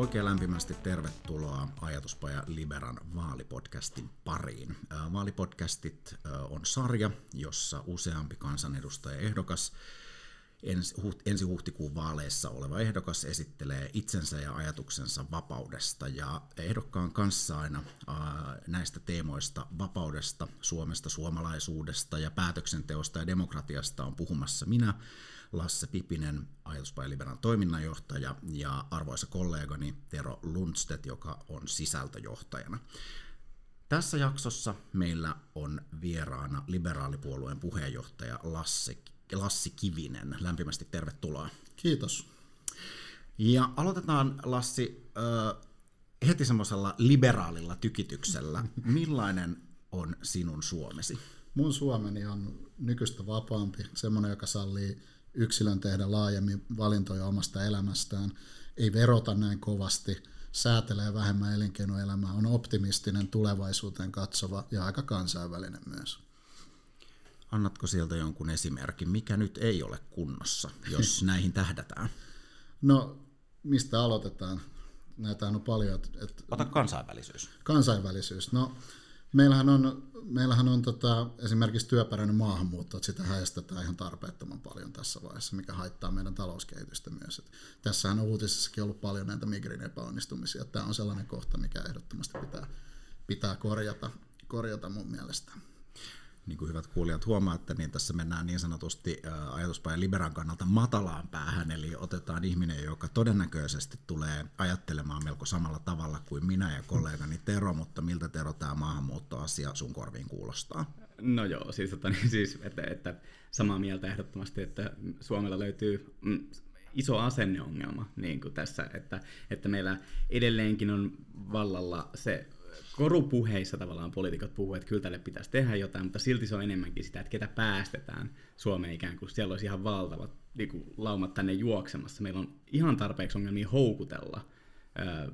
Oikein lämpimästi tervetuloa Ajatuspaja Liberan vaalipodcastin pariin. Vaalipodcastit on sarja, jossa useampi kansanedustaja ehdokas ensi huhtikuun vaaleissa oleva ehdokas esittelee itsensä ja ajatuksensa vapaudesta ja ehdokkaan kanssa aina näistä teemoista vapaudesta, Suomesta, suomalaisuudesta ja päätöksenteosta ja demokratiasta on puhumassa minä, Lasse Pipinen, Ajatuspäiliberan toiminnanjohtaja ja arvoisa kollegani Tero Lundstedt, joka on sisältöjohtajana. Tässä jaksossa meillä on vieraana liberaalipuolueen puheenjohtaja Lasse, Lassi Kivinen. Lämpimästi tervetuloa. Kiitos. Ja aloitetaan Lassi heti semmoisella liberaalilla tykityksellä. Millainen on sinun Suomesi? Mun Suomeni on nykyistä vapaampi, semmoinen, joka sallii yksilön tehdä laajemmin valintoja omasta elämästään, ei verota näin kovasti, säätelee vähemmän elinkeinoelämää, on optimistinen, tulevaisuuteen katsova ja aika kansainvälinen myös. Annatko sieltä jonkun esimerkin, mikä nyt ei ole kunnossa, jos näihin tähdätään? No, mistä aloitetaan? Näitä on paljon. Et, Ota kansainvälisyys. Kansainvälisyys. No, Meillähän on, meillähän on tota, esimerkiksi työperäinen maahanmuutto, että sitä häestetään ihan tarpeettoman paljon tässä vaiheessa, mikä haittaa meidän talouskehitystä myös. Et tässähän on uutisissakin ollut paljon näitä migrin epäonnistumisia. Tämä on sellainen kohta, mikä ehdottomasti pitää, pitää korjata, korjata mun mielestä niin kuin hyvät kuulijat huomaatte, niin tässä mennään niin sanotusti ajatuspajan liberan kannalta matalaan päähän, eli otetaan ihminen, joka todennäköisesti tulee ajattelemaan melko samalla tavalla kuin minä ja kollegani Tero, mutta miltä Tero tämä maahanmuuttoasia sun korviin kuulostaa? No joo, siis, että, niin, siis että, että samaa mieltä ehdottomasti, että Suomella löytyy mm, iso asenneongelma niin kuin tässä, että, että meillä edelleenkin on vallalla se korupuheissa tavallaan poliitikot puhuu, että kyllä tälle pitäisi tehdä jotain, mutta silti se on enemmänkin sitä, että ketä päästetään Suomeen ikään kuin. Siellä olisi ihan valtavat niin kuin, laumat tänne juoksemassa. Meillä on ihan tarpeeksi ongelmia houkutella ää,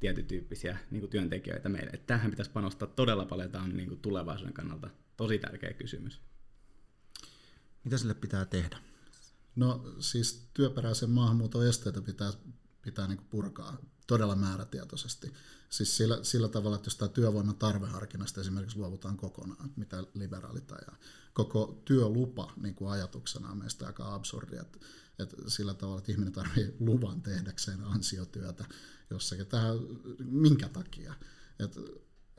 tietytyyppisiä niin kuin, työntekijöitä meille. Että tähän pitäisi panostaa todella paljon. Tämä on niin kuin, tulevaisuuden kannalta tosi tärkeä kysymys. Mitä sille pitää tehdä? No siis työperäisen maahanmuuton esteitä pitää, pitää niin purkaa todella määrätietoisesti. Siis sillä, sillä tavalla, että jos tämä työvoiman tarveharkinnasta esimerkiksi luovutaan kokonaan, mitä liberaalit ajaa. Koko työlupa niin kuin ajatuksena on meistä aika absurdi, että, että sillä tavalla, että ihminen tarvitsee luvan tehdäkseen ansiotyötä jossakin. Tähän, minkä takia? Että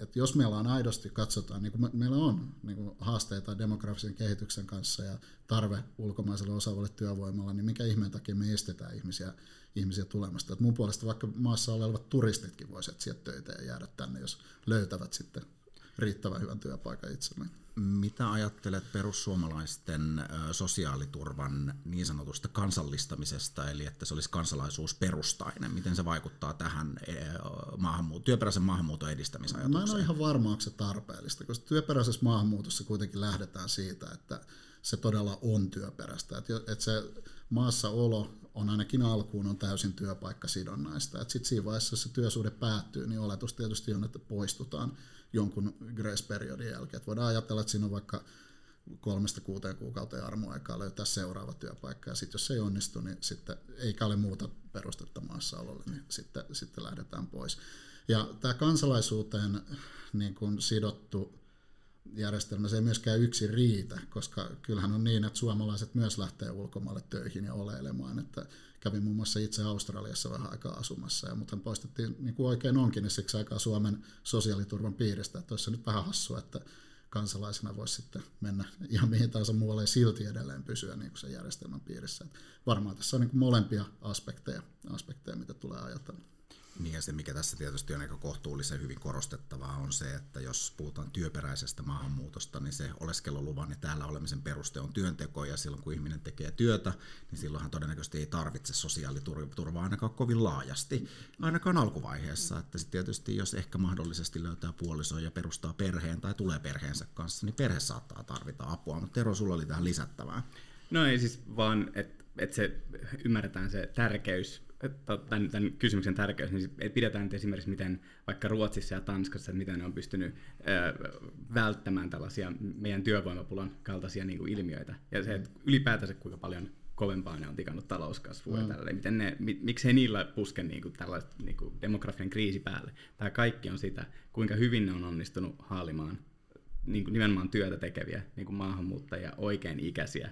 että jos meillä on aidosti, katsotaan, niin kuin me, meillä on niin kuin haasteita demografisen kehityksen kanssa ja tarve ulkomaiselle osaavalle työvoimalla, niin mikä ihmeen takia me estetään ihmisiä, ihmisiä tulemasta. Että mun puolesta vaikka maassa olevat turistitkin voisivat etsiä töitä ja jäädä tänne, jos löytävät sitten riittävän hyvän työpaikan itselleen. Mitä ajattelet perussuomalaisten sosiaaliturvan niin sanotusta kansallistamisesta, eli että se olisi kansalaisuusperustainen? Miten se vaikuttaa tähän maahanmuut- työperäisen maahanmuuton edistämisajatukseen? Mä en ole ihan varma, onko se tarpeellista, koska työperäisessä maahanmuutossa kuitenkin lähdetään siitä, että se todella on työperäistä. Että, että se maassaolo on ainakin alkuun on täysin työpaikkasidonnaista. Sitten siinä vaiheessa, jos se työsuhde päättyy, niin oletus tietysti on, että poistutaan jonkun grace-periodin jälkeen. Että voidaan ajatella, että siinä on vaikka kolmesta kuuteen kuukauteen armoaikaa löytää seuraava työpaikka, ja sitten jos se ei onnistu, niin sitten eikä ole muuta perustetta maassaololle, niin sitten, sitten lähdetään pois. Ja tämä kansalaisuuteen niin kun sidottu järjestelmä, se ei myöskään yksi riitä, koska kyllähän on niin, että suomalaiset myös lähtee ulkomaille töihin ja oleilemaan, että kävin muun muassa itse Australiassa vähän aikaa asumassa, ja mutta poistettiin, niin kuin oikein onkin, niin siksi aikaa Suomen sosiaaliturvan piiristä, että olisi nyt vähän hassua, että kansalaisena voisi sitten mennä ihan mihin tahansa muualle ja silti edelleen pysyä niin kuin sen järjestelmän piirissä. Että varmaan tässä on niin kuin molempia aspekteja, aspekteja, mitä tulee ajatella. Niin ja se, mikä tässä tietysti on aika kohtuullisen hyvin korostettavaa, on se, että jos puhutaan työperäisestä maahanmuutosta, niin se oleskeluluvan ja täällä olemisen peruste on työnteko, ja silloin kun ihminen tekee työtä, niin silloinhan todennäköisesti ei tarvitse sosiaaliturvaa ainakaan kovin laajasti, ainakaan alkuvaiheessa. Että sitten tietysti jos ehkä mahdollisesti löytää puolisoa ja perustaa perheen tai tulee perheensä kanssa, niin perhe saattaa tarvita apua. Mutta Tero, sulla oli tähän lisättävää. No ei siis vaan, että et se ymmärretään se tärkeys tämän, tämän kysymyksen tärkeys, niin pidetään nyt esimerkiksi miten vaikka Ruotsissa ja Tanskassa, että miten ne on pystynyt välttämään tällaisia meidän työvoimapulan kaltaisia niin kuin ilmiöitä. Ja se, että ylipäätänsä kuinka paljon kovempaa ne on tikannut talouskasvua mm. ja tälleen. Miten ne, mi, miksei niillä puske niin kuin tällaista niin kuin demografinen kriisi päälle. Tämä kaikki on sitä, kuinka hyvin ne on onnistunut haalimaan niin kuin nimenomaan työtä tekeviä niin kuin maahanmuuttajia, oikein ikäisiä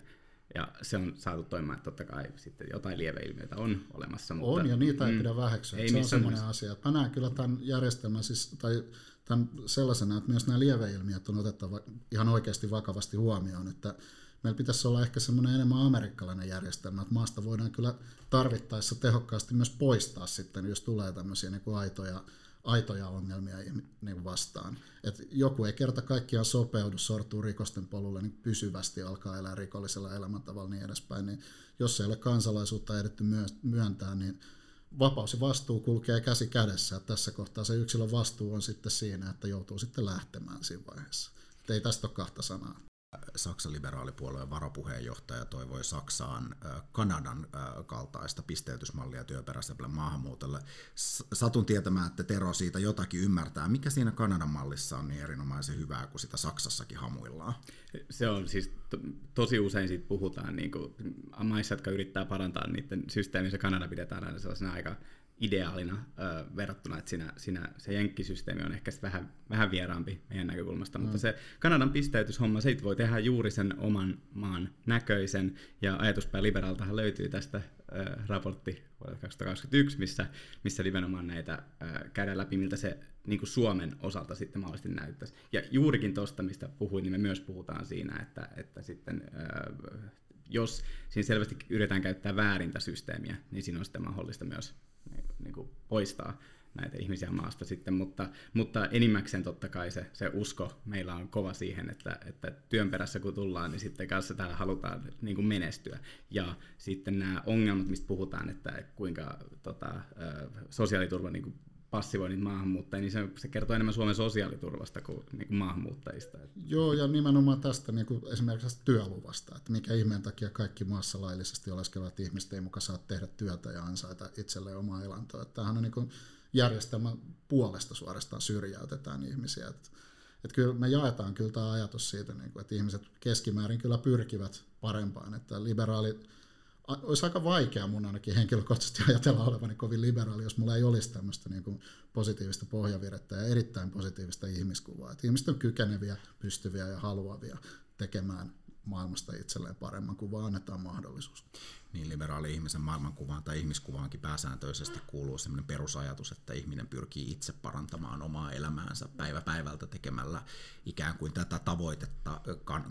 ja se on saatu toimimaan, että totta kai sitten jotain lieveilmiöitä on olemassa. Mutta, on, ja niitä ei mm, pidä väheksyä. Ei se on semmoinen asia. Mä näen kyllä tämän järjestelmän siis, tai tämän sellaisena, että myös nämä lieveilmiöt on otettava ihan oikeasti vakavasti huomioon, että meillä pitäisi olla ehkä semmoinen enemmän amerikkalainen järjestelmä, että maasta voidaan kyllä tarvittaessa tehokkaasti myös poistaa sitten, jos tulee tämmöisiä niin kuin aitoja aitoja ongelmia niin vastaan. Et joku ei kerta kaikkiaan sopeudu, sortuu rikosten polulle niin pysyvästi, alkaa elää rikollisella elämäntavalla niin edespäin, niin jos ei ole kansalaisuutta edetty myöntää, niin vapaus ja vastuu kulkee käsi kädessä. Et tässä kohtaa se yksilön vastuu on sitten siinä, että joutuu sitten lähtemään siinä vaiheessa. Et ei tästä ole kahta sanaa. Saksan liberaalipuolueen varapuheenjohtaja toivoi Saksaan Kanadan kaltaista pisteytysmallia työperäiselle maahanmuutolle. Satun tietämään, että Tero siitä jotakin ymmärtää. Mikä siinä Kanadan mallissa on niin erinomaisen hyvää, kuin sitä Saksassakin hamuillaan? Se on siis to, tosi usein siitä puhutaan niin kuin maissa, jotka yrittää parantaa niiden systeemiä. Kanada pidetään aina sellaisena aika ideaalina ö, verrattuna, että siinä, siinä se jenkkisysteemi on ehkä vähän, vähän vieraampi meidän näkökulmasta, mm. mutta se Kanadan pisteytyshomma, se voi tehdä juuri sen oman maan näköisen, ja ajatuspää liberaaltahan löytyy tästä ö, raportti vuodelta 2021, missä, missä nimenomaan näitä ö, käydään läpi, miltä se niin kuin Suomen osalta sitten mahdollisesti näyttäisi. Ja juurikin tuosta, mistä puhuin, niin me myös puhutaan siinä, että, että sitten ö, jos siinä selvästi yritetään käyttää väärintä systeemiä, niin siinä on sitten mahdollista myös niin kuin poistaa näitä ihmisiä maasta sitten, mutta, mutta enimmäkseen totta kai se, se usko meillä on kova siihen, että, että työn perässä kun tullaan, niin sitten kanssa täällä halutaan niin kuin menestyä. Ja sitten nämä ongelmat, mistä puhutaan, että kuinka tota, sosiaaliturva niin kuin passivoinnit maahanmuuttajia, niin se, se kertoo enemmän Suomen sosiaaliturvasta kuin, niin kuin maahanmuuttajista. Joo, ja nimenomaan tästä niin kuin esimerkiksi tästä työluvasta, että mikä ihmeen takia kaikki maassa laillisesti oleskelevat ihmiset ei mukaan saa tehdä työtä ja ansaita itselleen omaa elantoa. Tämähän on niin kuin järjestelmän puolesta suorastaan syrjäytetään ihmisiä. Että, että kyllä me jaetaan kyllä tämä ajatus siitä, niin kuin, että ihmiset keskimäärin kyllä pyrkivät parempaan, että liberaalit olisi aika vaikea mun ainakin henkilökohtaisesti ajatella olevani kovin liberaali, jos mulla ei olisi tämmöistä niin kuin positiivista pohjavirettä ja erittäin positiivista ihmiskuvaa. Että ihmiset on kykeneviä, pystyviä ja haluavia tekemään maailmasta itselleen paremman, kun vaan annetaan mahdollisuus niin liberaali ihmisen maailmankuvaan tai ihmiskuvaankin pääsääntöisesti kuuluu sellainen perusajatus, että ihminen pyrkii itse parantamaan omaa elämäänsä päivä päivältä tekemällä ikään kuin tätä tavoitetta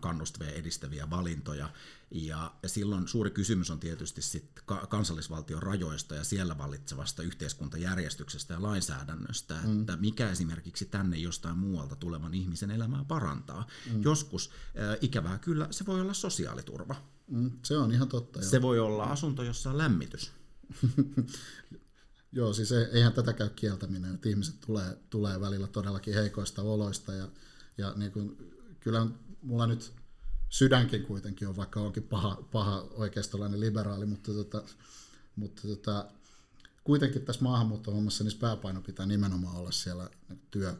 kannustavia edistäviä valintoja. Ja silloin suuri kysymys on tietysti sit kansallisvaltion rajoista ja siellä vallitsevasta yhteiskuntajärjestyksestä ja lainsäädännöstä, mm. että mikä esimerkiksi tänne jostain muualta tulevan ihmisen elämää parantaa. Mm. Joskus äh, ikävää kyllä se voi olla sosiaaliturva Mm, se on ihan totta. Se voi olla asunto, jossa on lämmitys. Joo, siis eihän tätä käy kieltäminen, että ihmiset tulee, tulee välillä todellakin heikoista oloista ja, ja niin kuin, kyllä mulla nyt sydänkin kuitenkin on, vaikka onkin paha, paha oikeistolainen liberaali, mutta, tota, mutta tota, kuitenkin tässä maahanmuuttohommassa niin pääpaino pitää nimenomaan olla siellä työ,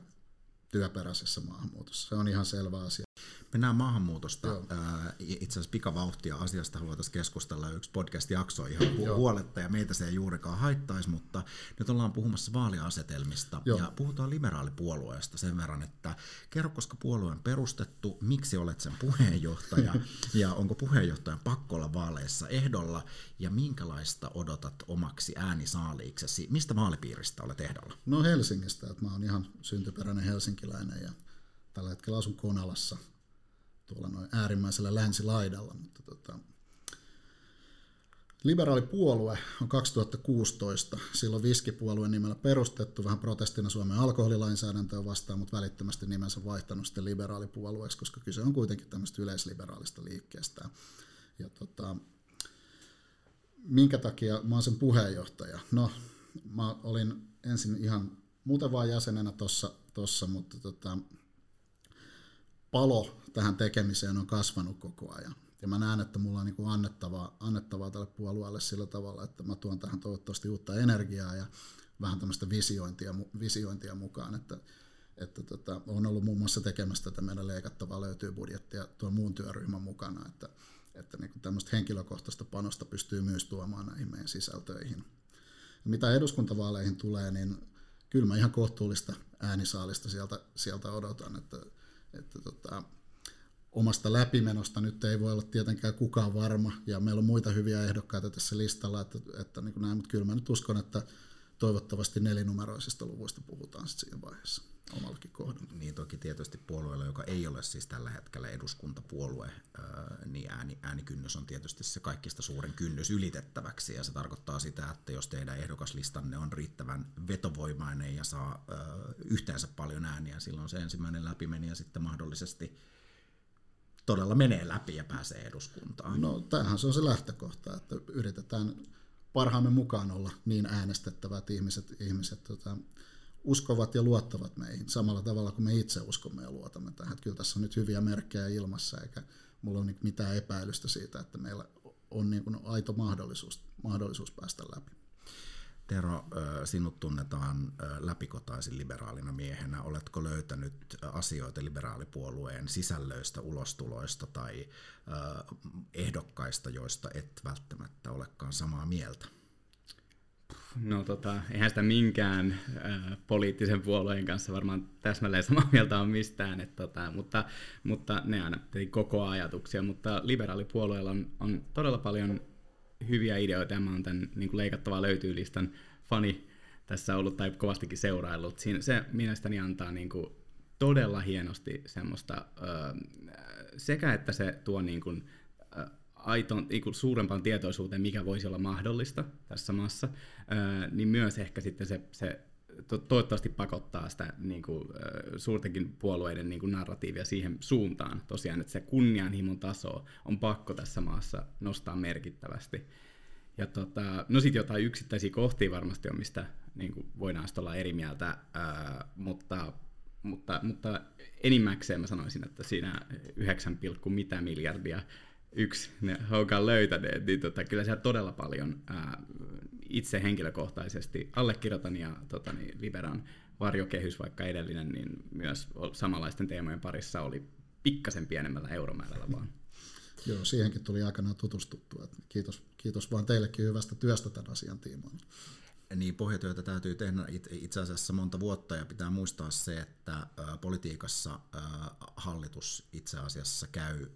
työperäisessä maahanmuutossa. Se on ihan selvä asia. Mennään maahanmuutosta. Joo. Itse asiassa pikavauhtia asiasta voitaisiin keskustella yksi podcast-jakso ihan hu- huoletta ja meitä se ei juurikaan haittaisi, mutta nyt ollaan puhumassa vaaliasetelmista Joo. ja puhutaan liberaalipuolueesta sen verran, että kerro, koska puolue on perustettu, miksi olet sen puheenjohtaja ja onko puheenjohtajan pakko olla vaaleissa ehdolla ja minkälaista odotat omaksi äänisaaliiksesi? Mistä vaalipiiristä olet ehdolla? No Helsingistä, että mä oon ihan syntyperäinen helsinkiläinen ja tällä hetkellä asun Konalassa tuolla noin äärimmäisellä länsilaidalla, mutta tota, Liberaalipuolue on 2016 silloin viskipuolueen nimellä perustettu vähän protestina Suomen alkoholilainsäädäntöä vastaan, mutta välittömästi nimensä vaihtanut sitten liberaalipuolueeksi, koska kyse on kuitenkin tämmöistä yleisliberaalista liikkeestä. Ja tota, minkä takia mä oon sen puheenjohtaja? No, mä olin ensin ihan muuten vaan jäsenenä tossa, tossa mutta tota, palo tähän tekemiseen on kasvanut koko ajan. Ja mä näen, että mulla on niin annettavaa, annettavaa tälle puolueelle sillä tavalla, että mä tuon tähän toivottavasti uutta energiaa ja vähän tämmöistä visiointia, visiointia mukaan, että, että tota, on ollut muun muassa tekemässä tätä meidän leikattavaa löytyy budjettia tuon muun työryhmän mukana, että, että niin kuin tämmöistä henkilökohtaista panosta pystyy myös tuomaan näihin meidän sisältöihin. Ja mitä eduskuntavaaleihin tulee, niin kyllä mä ihan kohtuullista äänisaalista sieltä, sieltä odotan, että, että tota, omasta läpimenosta nyt ei voi olla tietenkään kukaan varma, ja meillä on muita hyviä ehdokkaita tässä listalla, että, että niin näin, mutta kyllä mä nyt uskon, että toivottavasti nelinumeroisista luvuista puhutaan sitten siinä vaiheessa omallakin kohdalla. Niin toki tietysti puolueella, joka ei ole siis tällä hetkellä eduskuntapuolue, niin ääni, äänikynnys on tietysti se kaikista suurin kynnys ylitettäväksi ja se tarkoittaa sitä, että jos teidän ehdokaslistanne on riittävän vetovoimainen ja saa yhteensä paljon ääniä, silloin se ensimmäinen läpimeni ja sitten mahdollisesti todella menee läpi ja pääsee eduskuntaan. No tämähän se on se lähtökohta, että yritetään parhaamme mukaan olla niin äänestettävät ihmiset, ihmiset tota, uskovat ja luottavat meihin samalla tavalla kuin me itse uskomme ja luotamme tähän. Että kyllä tässä on nyt hyviä merkkejä ilmassa, eikä mulla ole mitään epäilystä siitä, että meillä on niin kuin aito mahdollisuus, mahdollisuus päästä läpi. Tero, sinut tunnetaan läpikotaisin liberaalina miehenä. Oletko löytänyt asioita liberaalipuolueen sisällöistä, ulostuloista tai ehdokkaista, joista et välttämättä olekaan samaa mieltä? No tota, eihän sitä minkään poliittisen puolueen kanssa varmaan täsmälleen samaa mieltä on mistään, et, tota, mutta, mutta ne aina koko ajatuksia, mutta liberaalipuolueella on, on todella paljon hyviä ideoita ja mä oon tämän niin kuin leikattavaa löytyy listan fani tässä ollut tai kovastikin seuraillut. Siinä, se mielestäni antaa niin kuin todella hienosti semmoista äh, sekä, että se tuo niin kuin, aitoon, niin suurempaan tietoisuuteen, mikä voisi olla mahdollista tässä maassa, niin myös ehkä sitten se, se to- toivottavasti pakottaa sitä niin kuin, suurtenkin puolueiden niin kuin narratiivia siihen suuntaan tosiaan, että se kunnianhimon taso on pakko tässä maassa nostaa merkittävästi. Ja tota, no sitten jotain yksittäisiä kohtia varmasti on, mistä niin kuin voidaan olla eri mieltä, ää, mutta, mutta, mutta enimmäkseen mä sanoisin, että siinä 9, mitä miljardia yksi ne Hogan löytäneet, niin tota, kyllä siellä todella paljon ää, itse henkilökohtaisesti allekirjoitan ja tota, niin, Liberan varjokehys, vaikka edellinen, niin myös samanlaisten teemojen parissa oli pikkasen pienemmällä euromäärällä vaan. Joo, siihenkin tuli aikanaan tutustuttua. Kiitos, kiitos vaan teillekin hyvästä työstä tämän asian tiimoilla niin pohjatyötä täytyy tehdä itse asiassa monta vuotta ja pitää muistaa se, että politiikassa hallitus itse asiassa käy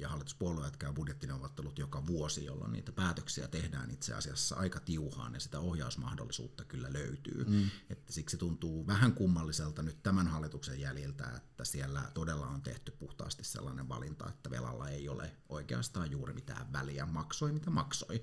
ja hallituspuolueet käy budjettineuvottelut joka vuosi, jolloin niitä päätöksiä tehdään itse asiassa aika tiuhaan ja sitä ohjausmahdollisuutta kyllä löytyy. Mm. Että siksi tuntuu vähän kummalliselta nyt tämän hallituksen jäljiltä, että siellä todella on tehty puhtaasti sellainen valinta, että velalla ei ole oikeastaan juuri mitään väliä, maksoi mitä maksoi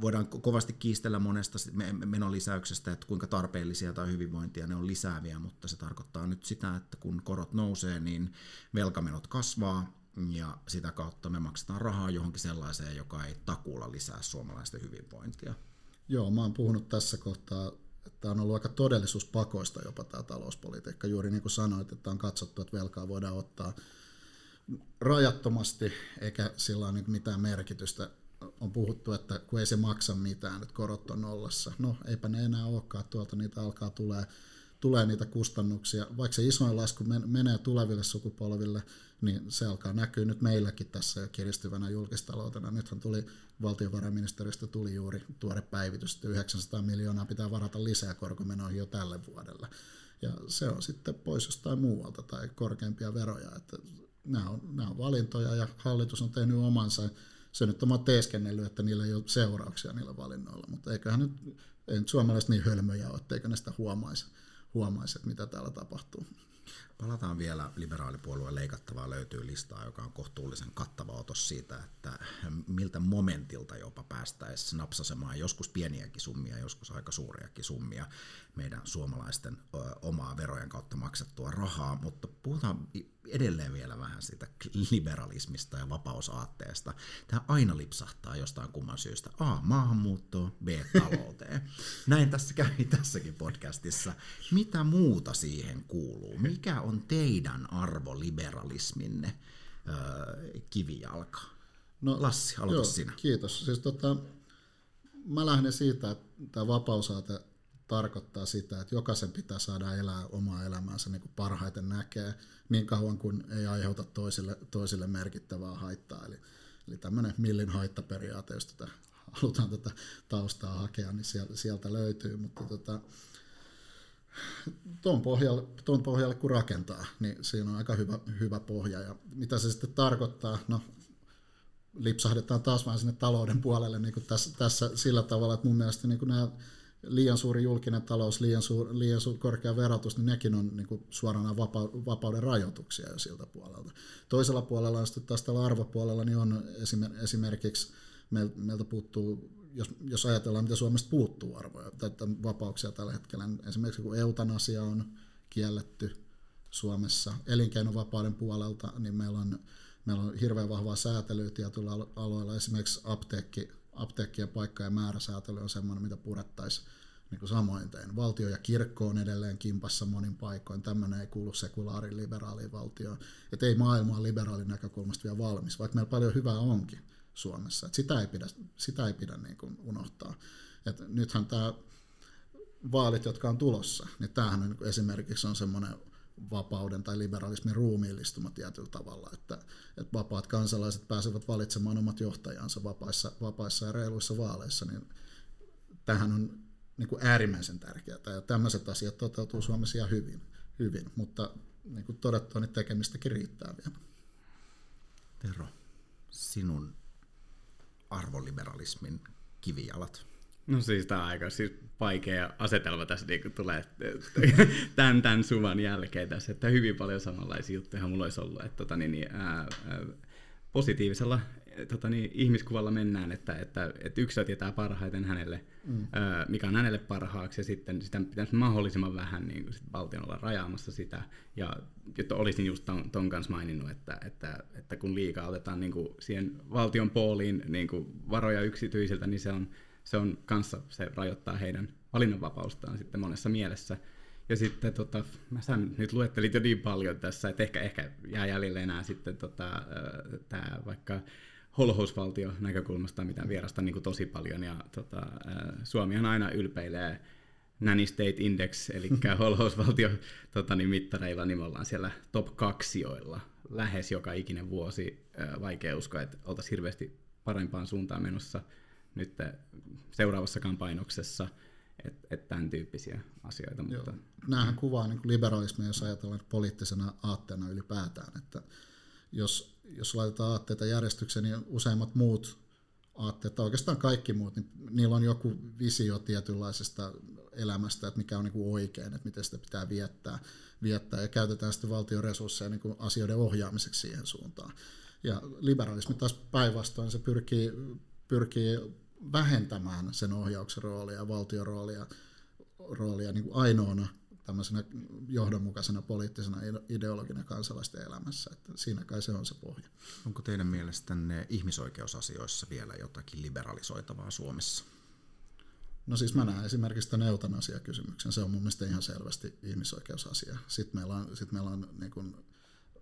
voidaan kovasti kiistellä monesta menolisäyksestä, että kuinka tarpeellisia tai hyvinvointia ne on lisääviä, mutta se tarkoittaa nyt sitä, että kun korot nousee, niin velkamenot kasvaa, ja sitä kautta me maksetaan rahaa johonkin sellaiseen, joka ei takuulla lisää suomalaisten hyvinvointia. Joo, mä oon puhunut tässä kohtaa, että on ollut aika todellisuuspakoista jopa tämä talouspolitiikka. Juuri niin kuin sanoit, että on katsottu, että velkaa voidaan ottaa rajattomasti, eikä sillä ole mitään merkitystä on puhuttu, että kun ei se maksa mitään, että korot on nollassa. No eipä ne enää olekaan, tuolta niitä alkaa tulee, tulee niitä kustannuksia. Vaikka se isoin lasku menee tuleville sukupolville, niin se alkaa näkyä nyt meilläkin tässä jo kiristyvänä julkistaloutena. Nythän tuli valtiovarainministeriöstä tuli juuri tuore päivitys, että 900 miljoonaa pitää varata lisää korkomenoihin jo tälle vuodelle. Ja se on sitten pois jostain muualta tai korkeampia veroja. Että nämä, on, nämä on valintoja ja hallitus on tehnyt omansa se nyt on teeskennellyt, että niillä ei ole seurauksia niillä valinnoilla, mutta eiköhän nyt, ei nyt suomalaiset niin hölmöjä ole, etteikö ne sitä huomaisi, huomaisi, että mitä täällä tapahtuu. Palataan vielä liberaalipuolueen leikattavaa löytyy listaa, joka on kohtuullisen kattava otos siitä, että miltä momentilta jopa päästäisiin napsasemaan joskus pieniäkin summia, joskus aika suuriakin summia meidän suomalaisten omaa verojen kautta maksettua rahaa, mutta puhutaan edelleen vielä vähän siitä liberalismista ja vapausaatteesta. Tämä aina lipsahtaa jostain kumman syystä. A. Maahanmuuttoon, B. Talouteen. Näin tässä kävi tässäkin podcastissa. Mitä muuta siihen kuuluu? Mikä on teidän arvoliberalisminne öö, kivijalka? No, Lassi, aloita joo, sinä. Kiitos. Siis tota, mä lähden siitä, että tämä vapausaate tarkoittaa sitä, että jokaisen pitää saada elää omaa elämäänsä niin kuin parhaiten näkee, niin kauan kuin ei aiheuta toisille, toisille merkittävää haittaa. Eli, eli tämmöinen millin haittaperiaate, jos tätä, halutaan tätä taustaa hakea, niin sieltä, sieltä löytyy. Mutta tota, tuon pohjalle, tuon pohjalle kun rakentaa, niin siinä on aika hyvä, hyvä pohja. Ja mitä se sitten tarkoittaa? No, lipsahdetaan taas vain sinne talouden puolelle niin kuin tässä, tässä sillä tavalla, että mun mielestä niin kuin nämä liian suuri julkinen talous, liian, suur, liian suur, korkea verotus, niin nekin on niin kuin suorana vapa, vapauden rajoituksia jo siltä puolelta. Toisella puolella sitten taas tällä arvopuolella, niin on esimerkiksi meiltä puuttuu, jos, jos ajatellaan, mitä Suomesta puuttuu arvoja tai vapauksia tällä hetkellä, niin esimerkiksi kun eutanasia on kielletty Suomessa elinkeinovapauden puolelta, niin meillä on, meillä on hirveän vahvaa säätelyä tietyillä aloilla, esimerkiksi apteekki, apteekkien paikka- ja määräsäätely on sellainen, mitä purettaisiin niin samoin tein. Valtio ja kirkko on edelleen kimpassa monin paikoin. Tämmöinen ei kuulu sekulaariin liberaaliin valtioon. Että ei maailma ole liberaalin näkökulmasta vielä valmis, vaikka meillä paljon hyvää onkin Suomessa. Et sitä ei pidä, sitä ei pidä niin kuin unohtaa. Et nythän tämä vaalit, jotka on tulossa, niin tämähän on, niin esimerkiksi on semmoinen vapauden tai liberalismin ruumiillistuma tietyllä tavalla, että, että vapaat kansalaiset pääsevät valitsemaan omat johtajansa vapaissa, vapaissa ja reiluissa vaaleissa, niin tähän on niin kuin äärimmäisen tärkeää. Ja tämmöiset asiat toteutuu Suomessa ihan hyvin, hyvin mutta niin kuin todettua, niin tekemistäkin riittää vielä. Tero, sinun arvoliberalismin kivijalat? No siis tämä on aika siis vaikea asetelma tässä niin tulee tämän, tämän suvan jälkeen tässä, että hyvin paljon samanlaisia juttuja mulla olisi ollut. Että, tota, niin, ää, ää, positiivisella tota, niin, ihmiskuvalla mennään, että, että, että yksilö tietää parhaiten hänelle, mm. ää, mikä on hänelle parhaaksi, ja sitten sitä pitäisi mahdollisimman vähän niin kuin, sit valtion olla rajaamassa sitä. Ja jotta olisin just ton, ton kanssa maininnut, että, että, että kun liikaa otetaan niin kuin, siihen valtion pooliin niin kuin, varoja yksityisiltä, niin se on, se on kanssa, se rajoittaa heidän valinnanvapaustaan sitten monessa mielessä. Ja sitten tota, mä sä nyt luettelit jo niin paljon tässä, että ehkä, ehkä jää jäljelle enää sitten tota, tämä vaikka holhousvaltio näkökulmasta, mitä vierasta niin kuin tosi paljon. Ja tota, Suomi on aina ylpeilee Nanny State Index, eli holhousvaltio tota, niin mittareilla, niin me ollaan siellä top kaksioilla lähes joka ikinen vuosi. Vaikea uskoa, että oltaisiin hirveästi parempaan suuntaan menossa nyt seuraavassakaan painoksessa, että et tämän tyyppisiä asioita. Mutta... Joo. Nämähän kuvaa niin liberalismia, jos ajatellaan poliittisena aatteena ylipäätään, että jos, jos laitetaan aatteita järjestykseen, niin useimmat muut aatteet, tai oikeastaan kaikki muut, niin niillä on joku visio tietynlaisesta elämästä, että mikä on niin kuin oikein, että miten sitä pitää viettää, viettää ja käytetään sitten valtion resursseja niin kuin asioiden ohjaamiseksi siihen suuntaan. Ja liberalismi taas päinvastoin, se pyrkii, pyrkii vähentämään sen ohjauksen roolia valtion roolia, roolia niin kuin ainoana tämmöisenä johdonmukaisena poliittisena ideologina kansalaisten elämässä. Että siinä kai se on se pohja. Onko teidän mielestänne ihmisoikeusasioissa vielä jotakin liberalisoitavaa Suomessa? No siis mä näen esimerkiksi tämän eutanasiakysymyksen. Se on mun mielestä ihan selvästi ihmisoikeusasia. Sitten meillä on, sit meillä on niin kuin,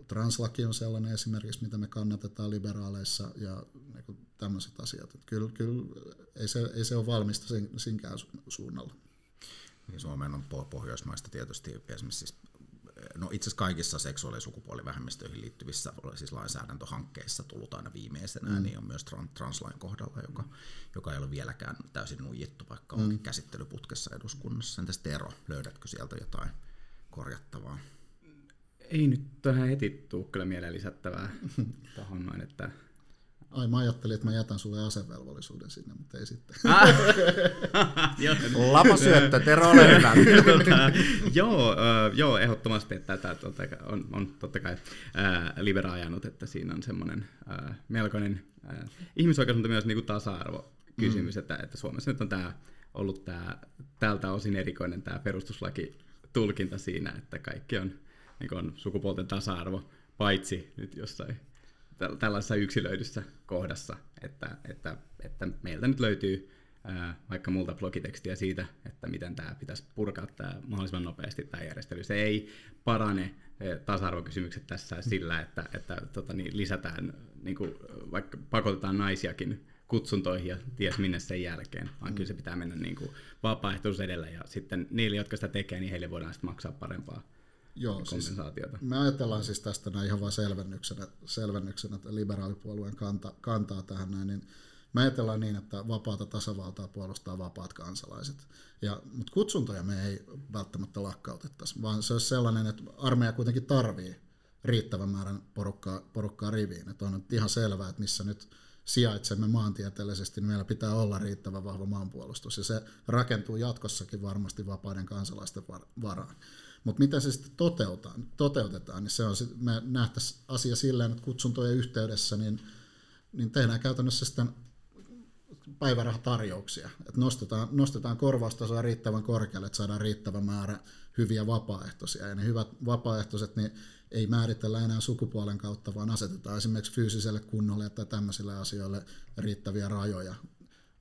translaki on sellainen esimerkiksi, mitä me kannatetaan liberaaleissa ja niin kuin, tämmöiset asiat. Kyllä, kyllä ei, se, ei se ole valmista sin, sinkään suunnalla. Niin Suomeen on Pohjoismaista tietysti esimerkiksi siis, no itse asiassa kaikissa seksuaali- ja sukupuolivähemmistöihin liittyvissä siis lainsäädäntöhankkeissa tullut aina viimeisenä, mm. niin on myös translain kohdalla, joka, joka ei ole vieläkään täysin nuijittu, vaikka mm. onkin käsittelyputkessa eduskunnassa. Entäs Tero, löydätkö sieltä jotain korjattavaa? Ei nyt tähän heti tule kyllä mieleen lisättävää tuohon noin, että Ai mä ajattelin, että mä jätän sulle asevelvollisuuden sinne, mutta ei sitten. Lapasyöttö, Tero ole hyvä. tota, joo, uh, joo, ehdottomasti, että tätä totta, on, on totta kai uh, Libera ajanut, että siinä on semmoinen uh, melkoinen uh, ihmisoikeus, mutta myös niin tasa-arvo kysymys, mm. että, että Suomessa nyt on tämä ollut tämä, tältä osin erikoinen tämä perustuslaki tulkinta siinä, että kaikki on, niin on sukupuolten tasa-arvo, paitsi nyt jossain tällaisessa yksilöidyssä kohdassa, että, että, että meiltä nyt löytyy ää, vaikka multa blogitekstiä siitä, että miten tämä pitäisi purkaa tämä mahdollisimman nopeasti tämä järjestely. Se ei parane tasa-arvokysymykset tässä sillä, että, että tota, niin lisätään, niin kuin, vaikka pakotetaan naisiakin kutsuntoihin ja ties minne sen jälkeen, vaan mm. kyllä se pitää mennä niin kuin vapaaehtoisuus edellä ja sitten niille, jotka sitä tekee, niin heille voidaan sitten maksaa parempaa Joo, siis kompensaatiota. Siis me ajatellaan siis tästä näin ihan vain selvennyksenä, selvennyksenä että liberaalipuolueen kanta, kantaa tähän näin, niin me ajatellaan niin, että vapaata tasavaltaa puolustaa vapaat kansalaiset. Ja, mutta kutsuntoja me ei välttämättä lakkautettaisi, vaan se olisi sellainen, että armeija kuitenkin tarvii riittävän määrän porukkaa, porukkaa riviin. Että on ihan selvää, että missä nyt sijaitsemme maantieteellisesti, niin meillä pitää olla riittävän vahva maanpuolustus. Ja se rakentuu jatkossakin varmasti vapaiden kansalaisten varaan. Mutta miten se sitten toteutetaan, toteutetaan, niin se on, me nähtäisiin asia silleen, että kutsuntojen yhteydessä niin, niin tehdään käytännössä sitten päivärahatarjouksia. Että nostetaan, nostetaan korvaustasoa riittävän korkealle, että saadaan riittävä määrä hyviä vapaaehtoisia. Ja ne hyvät vapaaehtoiset niin ei määritellä enää sukupuolen kautta, vaan asetetaan esimerkiksi fyysiselle kunnolle tai tämmöisille asioille riittäviä rajoja,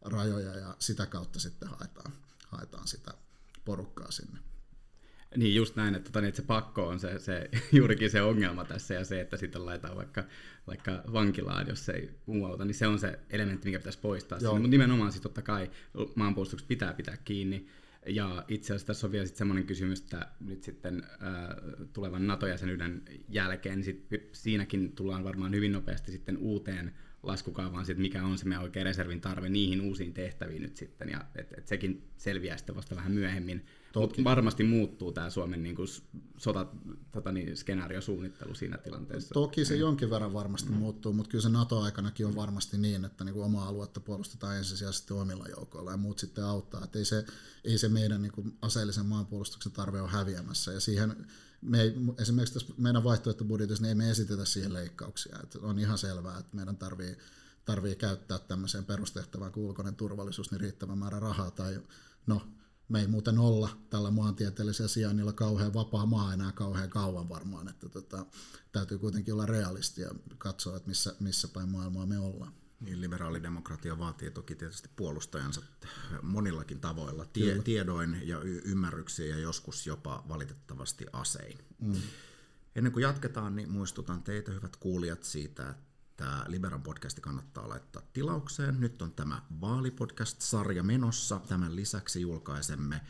rajoja ja sitä kautta sitten haetaan, haetaan sitä porukkaa sinne. Niin just näin, että, tota, niin, että se pakko on se, se, juurikin se ongelma tässä ja se, että sitten laitetaan vaikka, vaikka vankilaan, jos ei muualta, niin se on se elementti, mikä pitäisi poistaa. Mutta nimenomaan sitten totta kai maanpuolustuksessa pitää pitää kiinni. Ja itse asiassa tässä on vielä sitten semmoinen kysymys, että nyt sitten äh, tulevan NATO-jäsenyyden jälkeen, niin sit siinäkin tullaan varmaan hyvin nopeasti sitten uuteen laskukaavaan, sit mikä on se meidän oikea reservin tarve niihin uusiin tehtäviin nyt sitten, ja et, et sekin selviää sitten vasta vähän myöhemmin. Mutta varmasti muuttuu tämä Suomen niin kuin, sota, tota niin, skenaariosuunnittelu siinä tilanteessa. Toki se mm. jonkin verran varmasti mm. muuttuu, mutta kyllä se NATO-aikanakin on varmasti niin, että niin kuin omaa aluetta puolustetaan ensisijaisesti omilla joukoilla ja muut sitten auttaa. Et ei, se, ei se meidän niin kuin, aseellisen maanpuolustuksen tarve ole häviämässä. Ja siihen me ei, esimerkiksi tässä meidän vaihtoehtobudjetissa niin ei me esitetä siihen leikkauksia. Et on ihan selvää, että meidän tarvii, tarvii käyttää tämmöiseen perustehtävään kuin ulkoinen turvallisuus niin riittävän määrä rahaa. Tai no, me ei muuten olla tällä maantieteellisellä sijainnilla kauhean vapaa maa enää kauhean kauan varmaan, että tota, täytyy kuitenkin olla realistia ja katsoa, että missä, missä päin maailmaa me ollaan. Niin, liberaalidemokratia vaatii toki tietysti puolustajansa monillakin tavoilla, tie, tiedoin ja y- ymmärryksiä ja joskus jopa valitettavasti asein. Mm. Ennen kuin jatketaan, niin muistutan teitä hyvät kuulijat siitä, että Liberan podcasti kannattaa laittaa tilaukseen. Nyt on tämä vaalipodcast-sarja menossa. Tämän lisäksi julkaisemme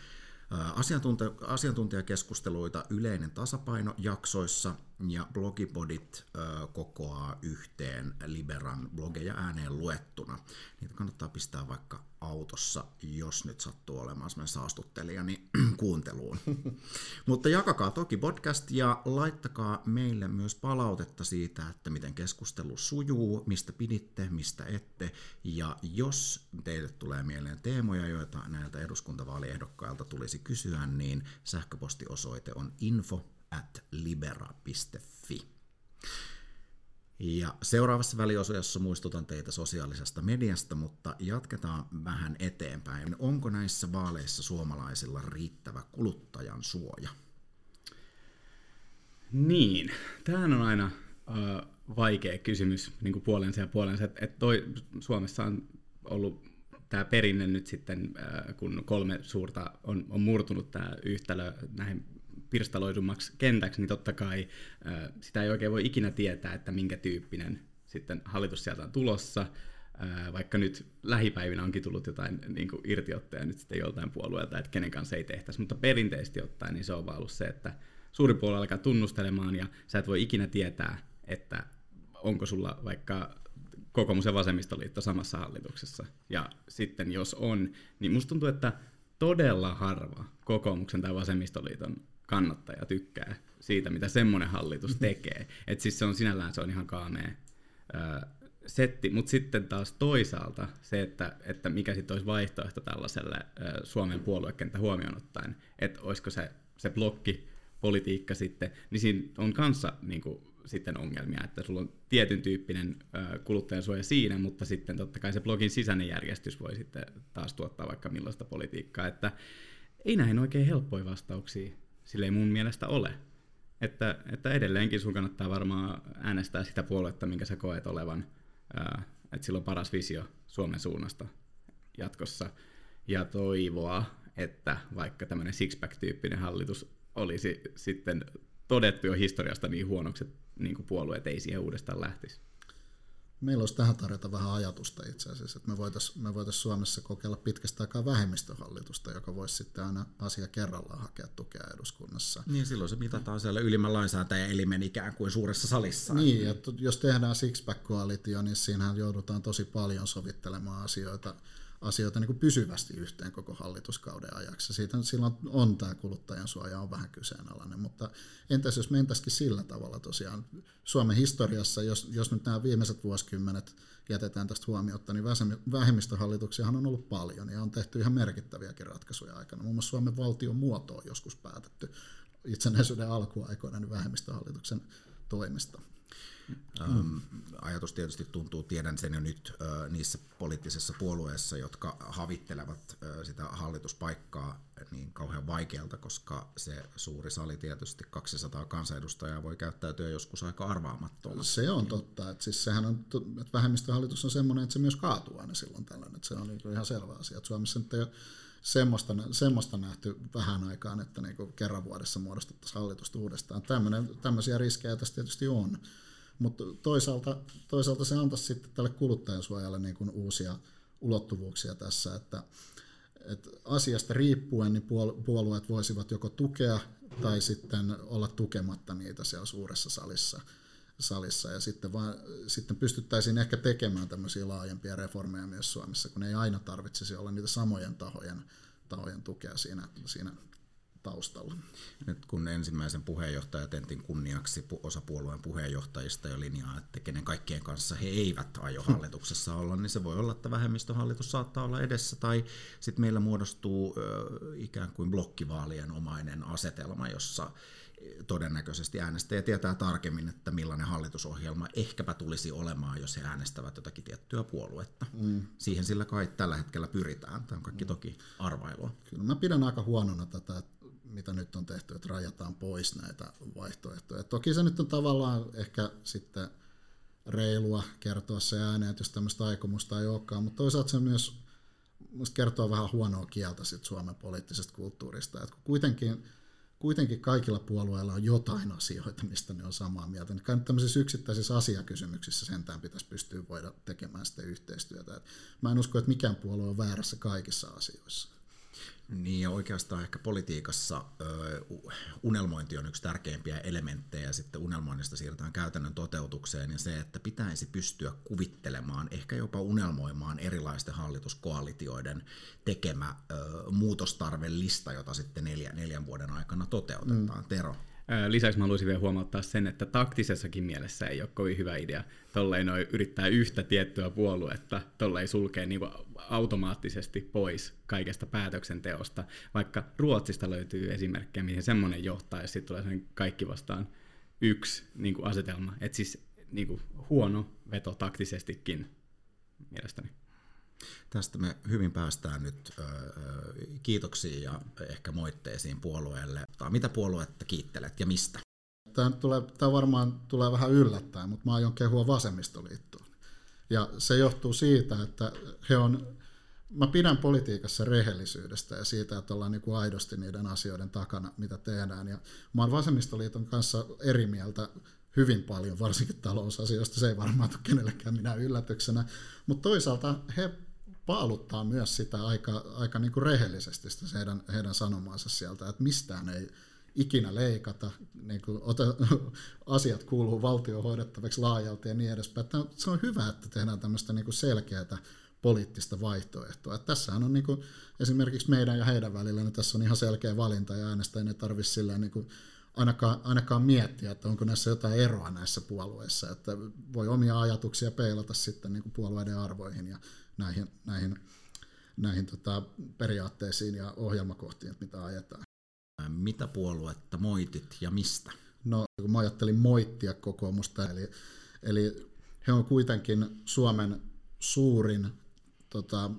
asiantuntija, asiantuntijakeskusteluita yleinen tasapaino jaksoissa ja blogipodit kokoaa yhteen Liberan blogeja ääneen luettuna. Niitä kannattaa pistää vaikka autossa, jos nyt sattuu olemaan semmoinen saastuttelija, niin kuunteluun. Mutta jakakaa toki podcast ja laittakaa meille myös palautetta siitä, että miten keskustelu sujuu, mistä piditte, mistä ette. Ja jos teille tulee mieleen teemoja, joita näiltä eduskuntavaaliehdokkailta tulisi kysyä, niin sähköpostiosoite on info at libera.fi. Ja seuraavassa väliosassa muistutan teitä sosiaalisesta mediasta, mutta jatketaan vähän eteenpäin. Onko näissä vaaleissa suomalaisilla riittävä kuluttajan suoja? Niin, tämähän on aina äh, vaikea kysymys niin kuin puolensa ja puolensa. Et, et toi, Suomessa on ollut tämä perinne nyt sitten, äh, kun kolme suurta on, on murtunut tämä yhtälö näihin pirstaloidummaksi kentäksi, niin totta kai sitä ei oikein voi ikinä tietää, että minkä tyyppinen sitten hallitus sieltä on tulossa, vaikka nyt lähipäivinä onkin tullut jotain niin kuin irtiottoja nyt sitten joltain puolueelta, että kenen kanssa ei tehtäisi, mutta perinteisesti ottaen niin se on vaan ollut se, että suuri puolue alkaa tunnustelemaan ja sä et voi ikinä tietää, että onko sulla vaikka kokoomus ja vasemmistoliitto samassa hallituksessa. Ja sitten jos on, niin musta tuntuu, että todella harva kokoomuksen tai vasemmistoliiton kannattaja tykkää siitä, mitä semmoinen hallitus mm-hmm. tekee. Että siis se on sinällään se on ihan kaamea ö, setti, mutta sitten taas toisaalta se, että, että mikä sitten olisi vaihtoehto tällaiselle ö, Suomen puoluekenttä huomioon ottaen, että olisiko se, se blokki politiikka sitten, niin siinä on kanssa niin kuin, sitten ongelmia, että sulla on tietyn tyyppinen ö, kuluttajansuoja siinä, mutta sitten totta kai se blogin sisäinen järjestys voi sitten taas tuottaa vaikka millaista politiikkaa, että ei näihin oikein helppoja vastauksia sille ei mun mielestä ole. Että, että edelleenkin sun kannattaa varmaan äänestää sitä puoluetta, minkä sä koet olevan, että sillä on paras visio Suomen suunnasta jatkossa. Ja toivoa, että vaikka tämmöinen six-pack-tyyppinen hallitus olisi sitten todettu jo historiasta niin huonoksi, että niin puolueet ei siihen uudestaan lähtisi. Meillä olisi tähän tarjota vähän ajatusta itse asiassa, että me voitaisiin me voitais Suomessa kokeilla pitkästä aikaa vähemmistöhallitusta, joka voisi sitten aina asia kerrallaan hakea tukea eduskunnassa. Niin silloin se mitataan siellä ylimmän lainsäätäjän elimen ikään kuin suuressa salissa. Niin, että jos tehdään Sixpack-koalitio, niin siinähän joudutaan tosi paljon sovittelemaan asioita asioita niin kuin pysyvästi yhteen koko hallituskauden ajaksi. Siitä silloin on tämä kuluttajan suoja on vähän kyseenalainen, mutta entäs jos mentäisikin sillä tavalla tosiaan Suomen historiassa, jos, jos nyt nämä viimeiset vuosikymmenet jätetään tästä huomiota, niin vähemmistöhallituksiahan on ollut paljon ja on tehty ihan merkittäviäkin ratkaisuja aikana. Muun muassa Suomen valtion muoto on joskus päätetty itsenäisyyden alkuaikoina niin vähemmistöhallituksen toimesta. Mm. Ajatus tietysti tuntuu, tiedän sen jo nyt niissä poliittisissa puolueissa, jotka havittelevat sitä hallituspaikkaa niin kauhean vaikealta, koska se suuri sali tietysti 200 kansanedustajaa voi käyttäytyä joskus aika arvaamattomasti. Se on totta, että siis sehän on, että vähemmistöhallitus on semmoinen, että se myös kaatuu aina silloin tällöin, että se on niin ihan selvä asia, että Suomessa nyt ei ole semmoista, semmoista nähty vähän aikaan, että niin kerran vuodessa muodostettaisiin hallitusta uudestaan. Tämmöinen, tämmöisiä riskejä tässä tietysti on. Mutta toisaalta, toisaalta se antaisi sitten tälle kuluttajansuojalle niin kuin uusia ulottuvuuksia tässä, että, että asiasta riippuen niin puolueet voisivat joko tukea tai sitten olla tukematta niitä siellä suuressa salissa. salissa. Ja sitten, vaan, sitten pystyttäisiin ehkä tekemään tämmöisiä laajempia reformeja myös Suomessa, kun ei aina tarvitsisi olla niitä samojen tahojen, tahojen tukea siinä, siinä taustalla. Nyt kun ensimmäisen puheenjohtajatentin kunniaksi osa puolueen puheenjohtajista jo linjaa, että kenen kaikkien kanssa he eivät aio hallituksessa olla, niin se voi olla, että vähemmistöhallitus saattaa olla edessä, tai sitten meillä muodostuu ikään kuin blokkivaalien omainen asetelma, jossa todennäköisesti äänestäjä tietää tarkemmin, että millainen hallitusohjelma ehkäpä tulisi olemaan, jos he äänestävät jotakin tiettyä puoluetta. Mm. Siihen sillä kai tällä hetkellä pyritään. Tämä on kaikki toki arvailua. Kyllä mä pidän aika huonona tätä, mitä nyt on tehty, että rajataan pois näitä vaihtoehtoja. Toki se nyt on tavallaan ehkä sitten reilua kertoa se ääneen, että jos tämmöistä aikomusta ei olekaan, mutta toisaalta se myös kertoo vähän huonoa kieltä sit Suomen poliittisesta kulttuurista. Että kuitenkin, kuitenkin kaikilla puolueilla on jotain asioita, mistä ne on samaa mieltä. Niin nyt tämmöisissä yksittäisissä asiakysymyksissä sentään pitäisi pystyä voida tekemään sitä yhteistyötä. Et mä en usko, että mikään puolue on väärässä kaikissa asioissa. Niin ja oikeastaan ehkä politiikassa unelmointi on yksi tärkeimpiä elementtejä ja sitten unelmoinnista siirrytään käytännön toteutukseen ja se, että pitäisi pystyä kuvittelemaan, ehkä jopa unelmoimaan erilaisten hallituskoalitioiden tekemä muutostarvelista, jota sitten neljä, neljän vuoden aikana toteutetaan. Mm. Tero? Lisäksi mä haluaisin vielä huomauttaa sen, että taktisessakin mielessä ei ole kovin hyvä idea tolleen noin yrittää yhtä tiettyä puoluetta tolleen sulkea niin automaattisesti pois kaikesta päätöksenteosta, vaikka Ruotsista löytyy esimerkkejä, mihin semmoinen johtaa, sitten tulee kaikki vastaan yksi niin kuin asetelma. että siis niin kuin huono veto taktisestikin mielestäni. Tästä me hyvin päästään nyt kiitoksiin ja ehkä moitteisiin puolueelle. Mitä puoluetta kiittelet ja mistä? Tämä, tulee, tämä varmaan tulee vähän yllättäen, mutta mä aion kehua vasemmistoliittoon. Ja se johtuu siitä, että he on, mä pidän politiikassa rehellisyydestä ja siitä, että ollaan niin kuin aidosti niiden asioiden takana, mitä tehdään. Ja mä oon vasemmistoliiton kanssa eri mieltä hyvin paljon, varsinkin talousasioista. Se ei varmaan tule kenellekään minä yllätyksenä. Mutta toisaalta he paaluttaa myös sitä aika, aika niin kuin rehellisesti sitä heidän, heidän sanomaansa sieltä, että mistään ei ikinä leikata, niin kuin ota, asiat kuuluu valtion hoidettavaksi laajalti ja niin edespäin. Että se on hyvä, että tehdään tämmöistä niin kuin selkeää poliittista vaihtoehtoa. Että tässähän on niin kuin, esimerkiksi meidän ja heidän välillä, niin tässä on ihan selkeä valinta ja äänestäjien ei tarvitse silleen niin kuin, ainakaan, ainakaan miettiä, että onko näissä jotain eroa näissä puolueissa, että voi omia ajatuksia peilata sitten niin kuin puolueiden arvoihin ja näihin, näihin, näihin tota, periaatteisiin ja ohjelmakohtiin, mitä ajetaan. Mitä puoluetta moitit ja mistä? No, kun mä ajattelin moittia kokoomusta, eli, eli he on kuitenkin Suomen suurin tota,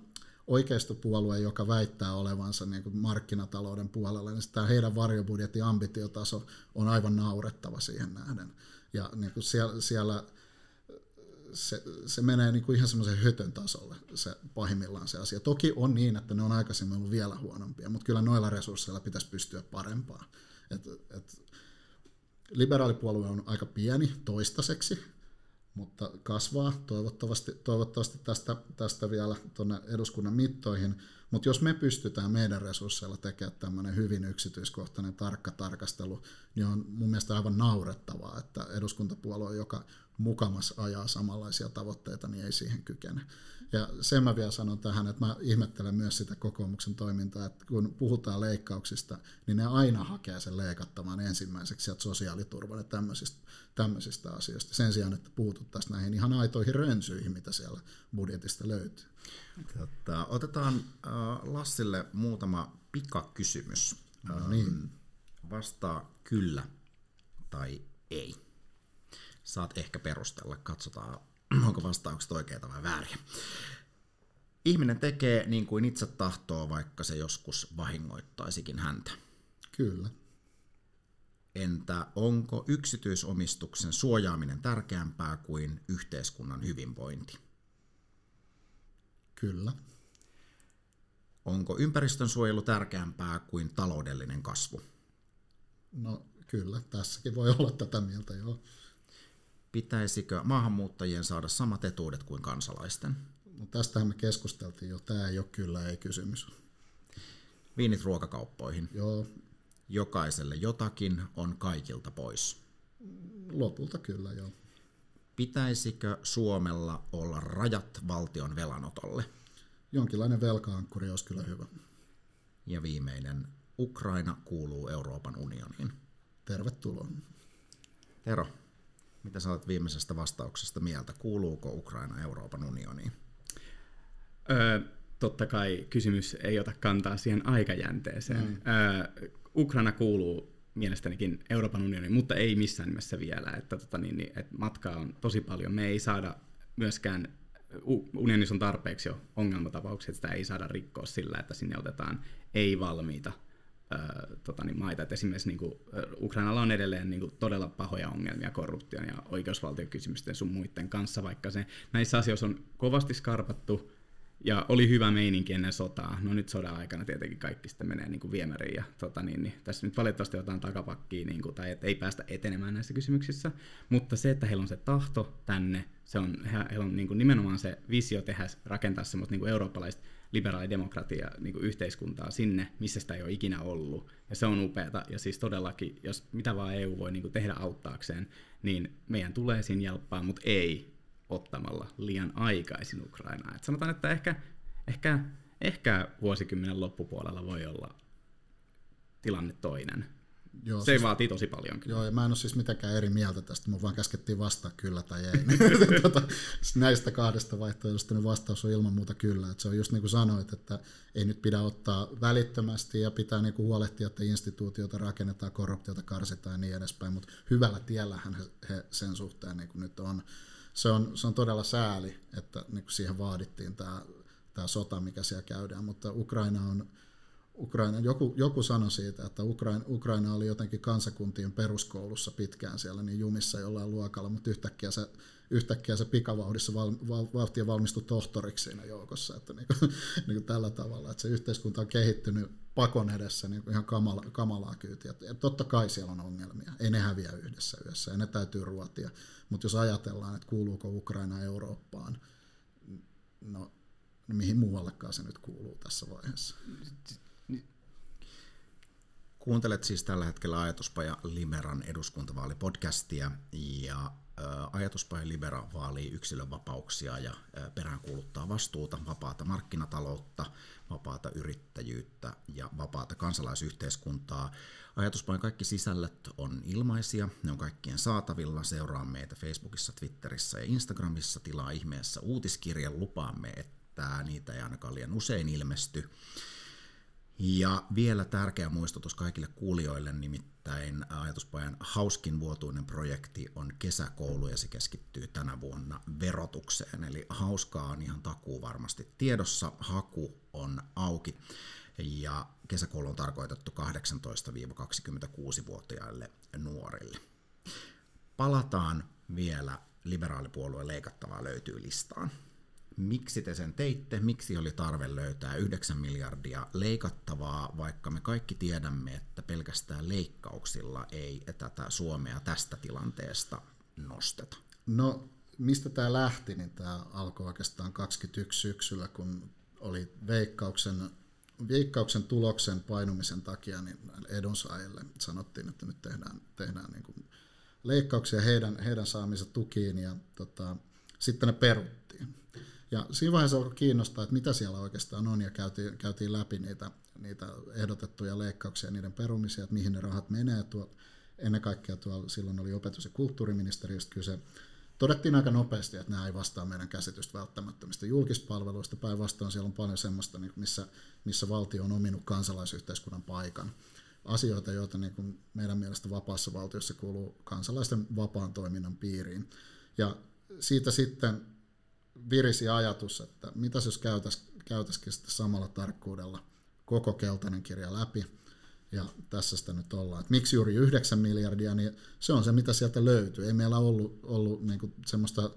oikeistopuolue, joka väittää olevansa niin kuin markkinatalouden puolella, niin tämä heidän varjobudjetin ambitiotaso on aivan naurettava siihen nähden. Ja niin kuin siellä, siellä se, se menee niin kuin ihan semmoisen hötön tasolle se pahimmillaan se asia. Toki on niin, että ne on aikaisemmin ollut vielä huonompia, mutta kyllä noilla resursseilla pitäisi pystyä parempaan. Et, et, liberaalipuolue on aika pieni toistaiseksi, mutta kasvaa toivottavasti, toivottavasti tästä, tästä vielä tuonne eduskunnan mittoihin. Mutta jos me pystytään meidän resursseilla tekemään tämmöinen hyvin yksityiskohtainen tarkka tarkastelu, niin on mun mielestä aivan naurettavaa, että eduskuntapuolue, joka mukamas ajaa samanlaisia tavoitteita, niin ei siihen kykene. Ja sen mä vielä sanon tähän, että mä ihmettelen myös sitä kokoomuksen toimintaa, että kun puhutaan leikkauksista, niin ne aina hakee sen leikattavan ensimmäiseksi sieltä sosiaaliturvan ja tämmöisistä, tämmöisistä asioista, sen sijaan, että puututtaisiin näihin ihan aitoihin rönsyihin, mitä siellä budjetista löytyy. Tota, otetaan äh, Lassille muutama pikakysymys. No niin. Vastaa kyllä tai ei. Saat ehkä perustella, katsotaan onko vastaukset oikeita vai vääriä. Ihminen tekee niin kuin itse tahtoo, vaikka se joskus vahingoittaisikin häntä. Kyllä. Entä onko yksityisomistuksen suojaaminen tärkeämpää kuin yhteiskunnan hyvinvointi? Kyllä. Onko ympäristön suojelu tärkeämpää kuin taloudellinen kasvu? No kyllä, tässäkin voi olla tätä mieltä, joo. Pitäisikö maahanmuuttajien saada samat etuudet kuin kansalaisten? No tästähän me keskusteltiin jo, tämä ei ole kyllä ei kysymys. Viinit ruokakauppoihin. Joo, Jokaiselle jotakin on kaikilta pois. lopulta kyllä joo. Pitäisikö Suomella olla rajat valtion velanotolle? Jonkinlainen velkaankkuri olisi kyllä hyvä. Ja viimeinen, Ukraina kuuluu Euroopan unioniin. Tervetuloa. Tero, mitä sä olet viimeisestä vastauksesta mieltä? Kuuluuko Ukraina Euroopan unioniin? Öö, totta kai kysymys ei ota kantaa siihen aikajänteeseen. Mm. Öö, Ukraina kuuluu mielestänikin Euroopan unioniin, mutta ei missään nimessä vielä. Että, tota, niin, niin, että matkaa on tosi paljon. Me ei saada myöskään, unionissa on tarpeeksi jo ongelmatapauksia, että sitä ei saada rikkoa sillä, että sinne otetaan ei-valmiita Tota, niin maita. Et esimerkiksi niin kuin, Ukrainalla on edelleen niin kuin, todella pahoja ongelmia korruption ja oikeusvaltiokysymysten sun muiden kanssa, vaikka se näissä asioissa on kovasti skarpattu ja oli hyvä meininki ennen sotaa. No nyt sodan aikana tietenkin kaikki sitten menee niin kuin viemäriin ja tota, niin, niin, tässä nyt valitettavasti jotain takapakkiin niin kuin, tai että ei päästä etenemään näissä kysymyksissä, mutta se, että heillä on se tahto tänne, se on, he, heillä on niin kuin, nimenomaan se visio tehdä, rakentaa semmoista niin kuin eurooppalaista liberaalidemokratia niin kuin yhteiskuntaa sinne, missä sitä ei ole ikinä ollut. Ja se on upeata. Ja siis todellakin, jos mitä vaan EU voi niin kuin tehdä auttaakseen, niin meidän tulee siinä jelppaa, mutta ei ottamalla liian aikaisin Ukrainaa. Et sanotaan, että ehkä, ehkä, ehkä vuosikymmenen loppupuolella voi olla tilanne toinen. Joo, se siis, vaatii tosi paljon. Kyllä. Joo, ja mä en ole siis mitenkään eri mieltä tästä, mun vaan käskettiin vastaa kyllä tai ei. tota, näistä kahdesta vaihtoehdosta niin vastaus on ilman muuta kyllä. Et se on just niin kuin sanoit, että ei nyt pidä ottaa välittömästi ja pitää niin kuin huolehtia, että instituutioita rakennetaan, korruptiota karsitaan ja niin edespäin, mutta hyvällä tiellähän he, he sen suhteen niin kuin nyt on. Se on, se on todella sääli, että niin kuin siihen vaadittiin tämä, tämä sota, mikä siellä käydään, mutta Ukraina on Ukraina, joku, joku sanoi siitä, että Ukraina, Ukraina oli jotenkin kansakuntien peruskoulussa pitkään siellä niin jumissa jollain luokalla, mutta yhtäkkiä se, yhtäkkiä se pikavauhdissa val, val, vauhtia valmistui tohtoriksi siinä joukossa, että niin kuin, niin kuin tällä tavalla, että se yhteiskunta on kehittynyt pakon edessä niin kuin ihan kamala, kamalaa kyytiä. Ja totta kai siellä on ongelmia, ei ne häviä yhdessä yössä, ja ne täytyy ruotia, mutta jos ajatellaan, että kuuluuko Ukraina Eurooppaan, no mihin muuallekaan se nyt kuuluu tässä vaiheessa. Kuuntelet siis tällä hetkellä Ajatuspaja Liberan eduskuntavaalipodcastia ja Ajatuspaja Libera vaalii yksilönvapauksia ja peräänkuuluttaa vastuuta, vapaata markkinataloutta, vapaata yrittäjyyttä ja vapaata kansalaisyhteiskuntaa. Ajatuspajan kaikki sisällöt on ilmaisia, ne on kaikkien saatavilla. Seuraa meitä Facebookissa, Twitterissä ja Instagramissa. Tilaa ihmeessä uutiskirjan, lupaamme, että niitä ei ainakaan liian usein ilmesty. Ja vielä tärkeä muistutus kaikille kuulijoille, nimittäin ajatuspajan hauskin vuotuinen projekti on kesäkoulu ja se keskittyy tänä vuonna verotukseen. Eli hauskaa on ihan takuu varmasti tiedossa, haku on auki ja kesäkoulu on tarkoitettu 18-26-vuotiaille nuorille. Palataan vielä liberaalipuolueen leikattavaa löytyy listaan miksi te sen teitte, miksi oli tarve löytää 9 miljardia leikattavaa, vaikka me kaikki tiedämme, että pelkästään leikkauksilla ei tätä Suomea tästä tilanteesta nosteta. No mistä tämä lähti, niin tämä alkoi oikeastaan 21 syksyllä, kun oli veikkauksen, veikkauksen tuloksen painumisen takia niin edunsaajille sanottiin, että nyt tehdään, tehdään niin kuin leikkauksia heidän, heidän saamisen tukiin ja tota, sitten ne peruttiin. Ja siinä vaiheessa alkoi kiinnostaa, että mitä siellä oikeastaan on ja käytiin, käytiin läpi niitä, niitä ehdotettuja leikkauksia niiden perumisia, että mihin ne rahat menee. Tuo, ennen kaikkea tuolla silloin oli opetus- ja kulttuuriministeriöstä kyse. Todettiin aika nopeasti, että nämä ei vastaa meidän käsitystä välttämättömistä julkispalveluista. Päinvastoin siellä on paljon sellaista, niin missä, missä valtio on ominut kansalaisyhteiskunnan paikan. Asioita, joita niin kuin meidän mielestä vapaassa valtiossa kuuluu kansalaisten vapaan toiminnan piiriin. Ja siitä sitten virisi ajatus, että mitä jos käytäisikin sitten samalla tarkkuudella koko keltainen kirja läpi – ja tässä sitä nyt ollaan. Et miksi juuri 9 miljardia, niin se on se, mitä sieltä löytyy. Ei meillä ollut, ollut niinku semmoista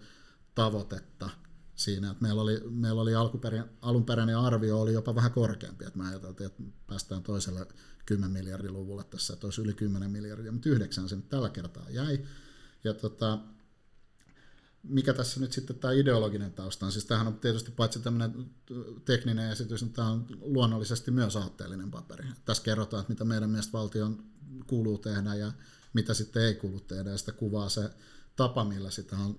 tavoitetta siinä, että meillä oli, meillä oli alkuperin, alunperäinen arvio oli jopa vähän korkeampi, että me ajateltiin, että päästään toiselle 10 miljardin luvulle tässä, että olisi yli 10 miljardia, mutta yhdeksän se nyt tällä kertaa jäi. Ja tota, mikä tässä nyt sitten tämä ideologinen tausta on. Siis tämähän on tietysti paitsi tämmöinen tekninen esitys, niin tämä on luonnollisesti myös aatteellinen paperi. Tässä kerrotaan, että mitä meidän mielestä valtion kuuluu tehdä ja mitä sitten ei kuulu tehdä, ja sitä kuvaa se tapa, millä sitä on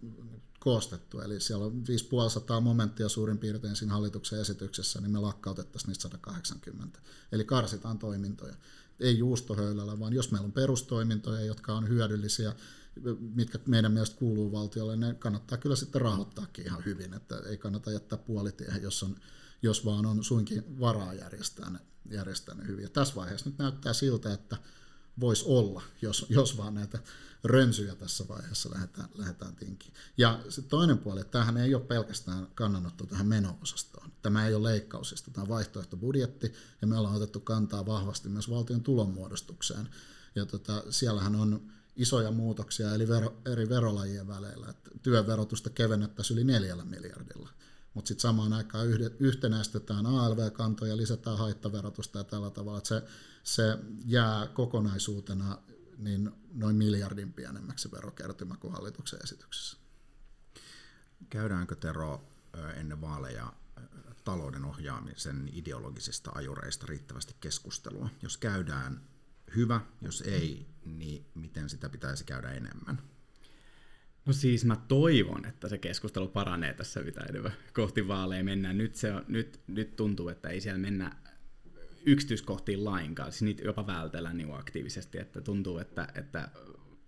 koostettu. Eli siellä on 550 momenttia suurin piirtein siinä hallituksen esityksessä, niin me lakkautettaisiin niistä 180. Eli karsitaan toimintoja. Ei juustohöylällä, vaan jos meillä on perustoimintoja, jotka on hyödyllisiä, mitkä meidän mielestä kuuluu valtiolle, ne kannattaa kyllä sitten rahoittaakin ihan hyvin, että ei kannata jättää puolitiehen, jos, on, jos vaan on suinkin varaa järjestää ne, järjestää ne hyvin. Ja tässä vaiheessa nyt näyttää siltä, että voisi olla, jos, jos vaan näitä rönsyjä tässä vaiheessa lähdetään, lähdetään tinkiin. Ja se toinen puoli, että tämähän ei ole pelkästään kannanotto tähän meno-osastoon. Tämä ei ole leikkauksista, tämä on vaihtoehtobudjetti, ja me ollaan otettu kantaa vahvasti myös valtion tulonmuodostukseen. Ja tota, siellähän on isoja muutoksia eli vero, eri verolajien väleillä. Että työverotusta kevennettäisiin yli neljällä miljardilla. Mutta sitten samaan aikaan yhtenäistetään ALV-kantoja, lisätään haittaverotusta ja tällä tavalla, että se, se jää kokonaisuutena niin noin miljardin pienemmäksi verokertymä kuin hallituksen esityksessä. Käydäänkö Tero ennen vaaleja talouden ohjaamisen ideologisista ajureista riittävästi keskustelua? Jos käydään, hyvä, jos ei, niin miten sitä pitäisi käydä enemmän? No siis mä toivon, että se keskustelu paranee tässä mitä kohti vaaleja mennään. Nyt, se on, nyt, nyt tuntuu, että ei siellä mennä yksityiskohtiin lainkaan, siis niitä jopa vältellään niin aktiivisesti, että tuntuu, että, että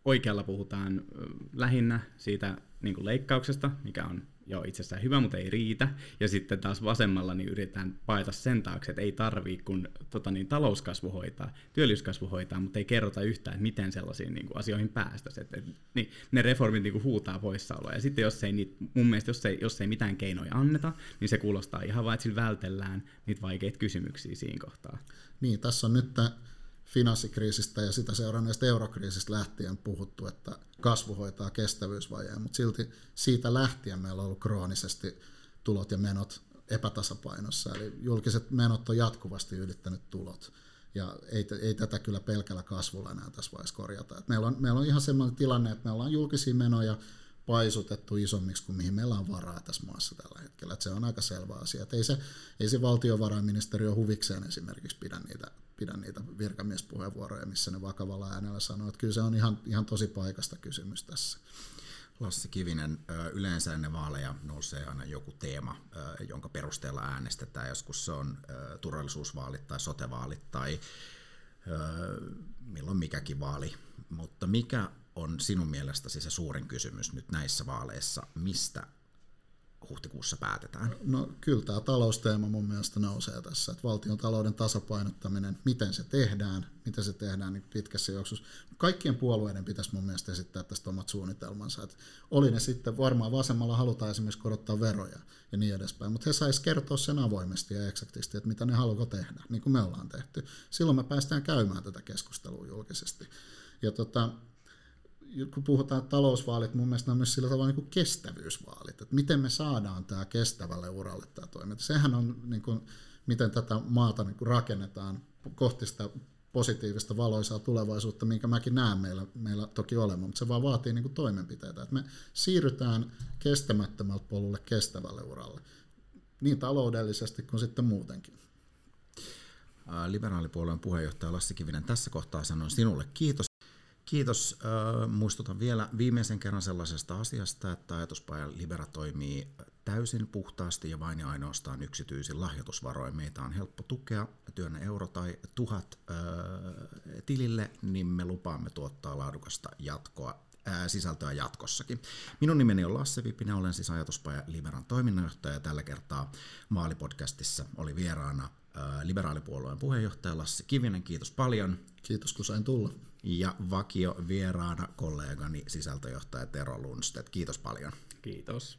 oikealla puhutaan lähinnä siitä niin leikkauksesta, mikä on jo itsessään hyvä, mutta ei riitä. Ja sitten taas vasemmalla niin yritetään paeta sen taakse, että ei tarvii kun tota, niin, talouskasvu hoitaa, työllisyyskasvu hoitaa, mutta ei kerrota yhtään, että miten sellaisiin niin kuin, asioihin päästäisiin. Niin, ne reformit niin kuin, huutaa poissaoloa. Ja sitten jos ei, niitä, mun mielestä jos ei, jos ei mitään keinoja anneta, niin se kuulostaa ihan vain, että sillä vältellään niitä vaikeita kysymyksiä siinä kohtaa. Niin, tässä on nyt finanssikriisistä ja sitä seuranneesta eurokriisistä lähtien puhuttu, että kasvu hoitaa kestävyysvajeen, mutta silti siitä lähtien meillä on ollut kroonisesti tulot ja menot epätasapainossa, eli julkiset menot on jatkuvasti ylittänyt tulot, ja ei, ei tätä kyllä pelkällä kasvulla enää tässä vaiheessa korjata. Et meillä, on, meillä on ihan sellainen tilanne, että me ollaan julkisia menoja paisutettu isommiksi kuin mihin meillä on varaa tässä maassa tällä hetkellä. Et se on aika selvä asia. Et ei, se, ei se valtiovarainministeriö huvikseen esimerkiksi pidä niitä, pidä niitä virkamiespuheenvuoroja, missä ne vakavalla äänellä sanoo. Että kyllä se on ihan, ihan tosi paikasta kysymys tässä. Lassi Kivinen, yleensä ennen vaaleja nousee aina joku teema, jonka perusteella äänestetään. Joskus se on turvallisuusvaalit tai sotevaalit tai milloin mikäkin vaali. Mutta mikä on sinun mielestäsi se suurin kysymys nyt näissä vaaleissa, mistä huhtikuussa päätetään? No kyllä tämä talousteema mun mielestä nousee tässä, että valtion talouden tasapainottaminen, miten se tehdään, miten se tehdään niin pitkässä juoksussa. Kaikkien puolueiden pitäisi mun mielestä esittää tästä omat suunnitelmansa. Että oli ne sitten, varmaan vasemmalla halutaan esimerkiksi korottaa veroja ja niin edespäin, mutta he saisi kertoa sen avoimesti ja eksaktisti, että mitä ne haluavat tehdä, niin kuin me ollaan tehty. Silloin me päästään käymään tätä keskustelua julkisesti. Ja tota, kun puhutaan talousvaalit, mun mielestä on myös sillä tavalla niin kuin kestävyysvaalit, että miten me saadaan tämä kestävälle uralle tämä toiminta. Sehän on, niin kuin, miten tätä maata niin kuin rakennetaan kohti sitä positiivista valoisaa tulevaisuutta, minkä mäkin näen meillä, meillä toki olemaan, mutta se vaan vaatii niin kuin toimenpiteitä, että me siirrytään kestämättömältä polulle kestävälle uralle, niin taloudellisesti kuin sitten muutenkin. Liberaalipuolueen puheenjohtaja Lassi Kivinen tässä kohtaa sanon sinulle kiitos. Kiitos. Muistutan vielä viimeisen kerran sellaisesta asiasta, että ajatuspaja Libera toimii täysin puhtaasti ja vain ja ainoastaan yksityisin lahjoitusvaroin. Meitä on helppo tukea, työnnä euro tai tuhat tilille, niin me lupaamme tuottaa laadukasta jatkoa ää, sisältöä jatkossakin. Minun nimeni on Lasse Vipinen, olen siis ajatuspaja Liberan toiminnanjohtaja ja tällä kertaa Maalipodcastissa oli vieraana ää, liberaalipuolueen puheenjohtaja Lassi Kivinen, kiitos paljon. Kiitos kun sain tulla. Ja vakio vieraana kollegani sisältöjohtaja Tero Lundstedt, kiitos paljon. Kiitos.